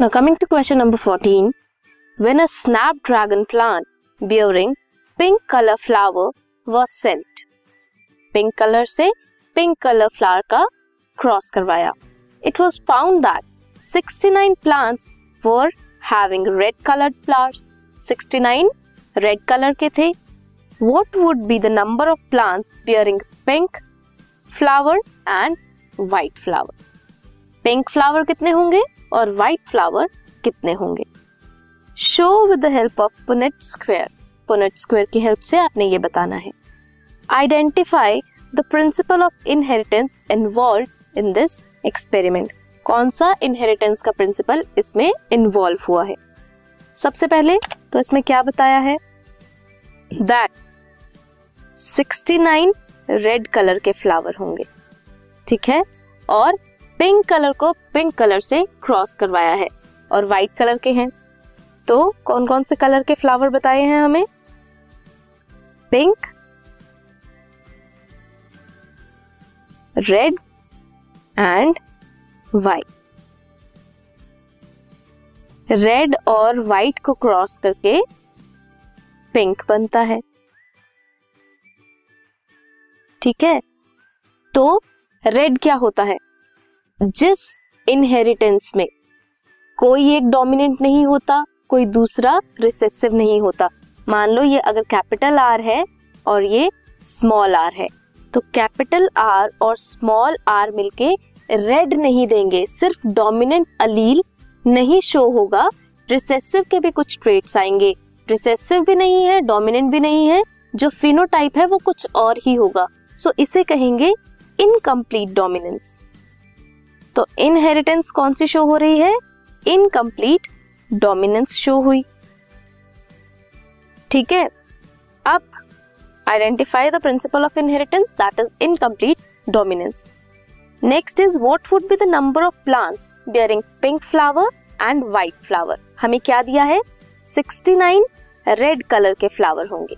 Now coming to question number 14. When a snapdragon plant bearing pink color flower was sent. Pink color से pink color flower का cross करवाया. It was found that 69 plants were having red colored flowers. 69 red color के थे. What would be the number of plants bearing pink flower and white flower? Pink flower कितने होंगे और white flower कितने होंगे? Show with the help of Punnett square Punnett square की help से आपने ये बताना है। Identify the principle of inheritance involve in this experiment कौन सा इनहेरिटेंस का प्रिंसिपल इसमें इन्वॉल्व हुआ है? सबसे पहले तो इसमें क्या बताया है? दैट 69 रेड कलर के फ्लावर होंगे। ठीक है? और पिंक कलर को पिंक कलर से क्रॉस करवाया है। और व्हाइट कलर के हैं। तो कौन कौन से कलर के फ्लावर बताए हैं हमें? Pink, red and white. Red और व्हाइट को क्रॉस करके पिंक बनता है। ठीक है? तो रेड क्या होता है? जिस इनहेरिटेंस में कोई एक डोमिनेंट नहीं होता कोई दूसरा रिसेसिव नहीं होता। मान लो ये अगर कैपिटल आर है और ये स्मॉल आर है तो कैपिटल आर और स्मॉल आर मिलके रेड नहीं देंगे। सिर्फ़ डोमिनेंट अलील नहीं शो होगा। रिसेसिव के भी कुछ ट्रेट्स आएँगे। रिसेसिव भी नहीं है डोमिनेंट भी नहीं है जो फिनोटाइप है वो कुछ और ही होगा। सो so, इसे कहेंगे इनकम्प्लीट डोमिनेंस तो इनहेरिटेंस कौन सी शो हो रही है? इनकम्प्लीट डोमिनेंस शो हुई। ठीक है? अब identify the principle of inheritance that is incomplete dominance next is what would be the number of plants bearing pink flower and white flower हमें क्या दिया है? 69 रेड कलर के फ्लावर होंगे।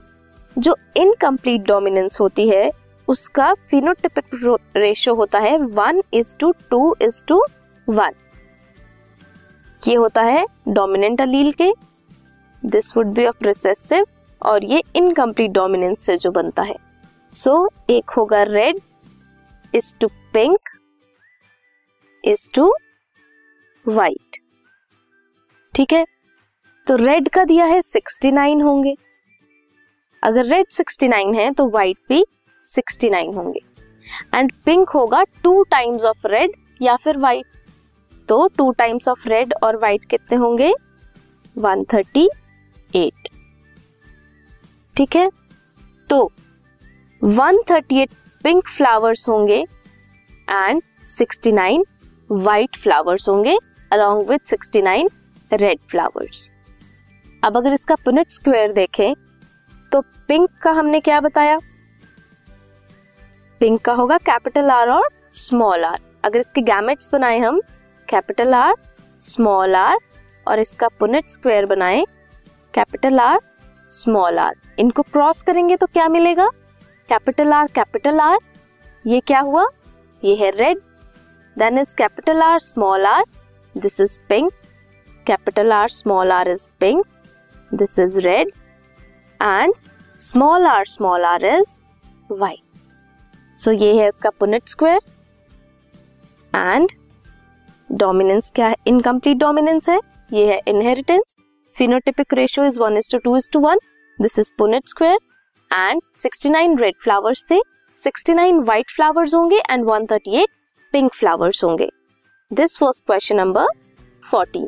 जो इनकम्प्लीट डोमिनेंस होती है उसका फिनोटिपिक रेशियो होता है one is to two is to one ये होता है डोमिनेंट अलील के। This would be of recessive और ये इनकम्प्लीट डोमिनेंस से जो बनता है। सो so, एक होगा red is to pink is to white ठीक है? तो रेड का दिया है 69 होंगे। अगर रेड 69 है तो व्हाइट भी 69 होंगे। एंड पिंक होगा टू टाइम्स ऑफ़ रेड या फिर व्हाइट तो टू टाइम्स ऑफ़ रेड और व्हाइट कितने होंगे? 138 ठीक है? तो 138 पिंक फ्लावर्स होंगे एंड 69 व्हाइट फ्लावर्स होंगे अलोंग विथ 69 रेड फ्लावर्स अब अगर इसका पुनेट स्क्वायर देखें तो पिंक का हमने क्या बताया? पिंक का होगा कैपिटल आर और स्मॉल आर अगर इसके गैमेट्स बनाए हम, कैपिटल आर स्मॉल आर और इसका पुनेट स्क्वायर बनाए, कैपिटल आर स्मॉल आर इनको क्रॉस करेंगे तो क्या मिलेगा? कैपिटल आर कैपिटल आर ये क्या हुआ? ये है red then is capital R small R this is pink capital R small R is pink this is red and small R small R is white so ये है इसका Punnett square and dominance क्या है? Incomplete dominance है. ये है inheritance phenotypic ratio is one is two two is two one this is Punnett square and 69 red flowers थे. 69 white flowers होंगे एंड 138 पिंक फ्लावर्स होंगे. This was question number 14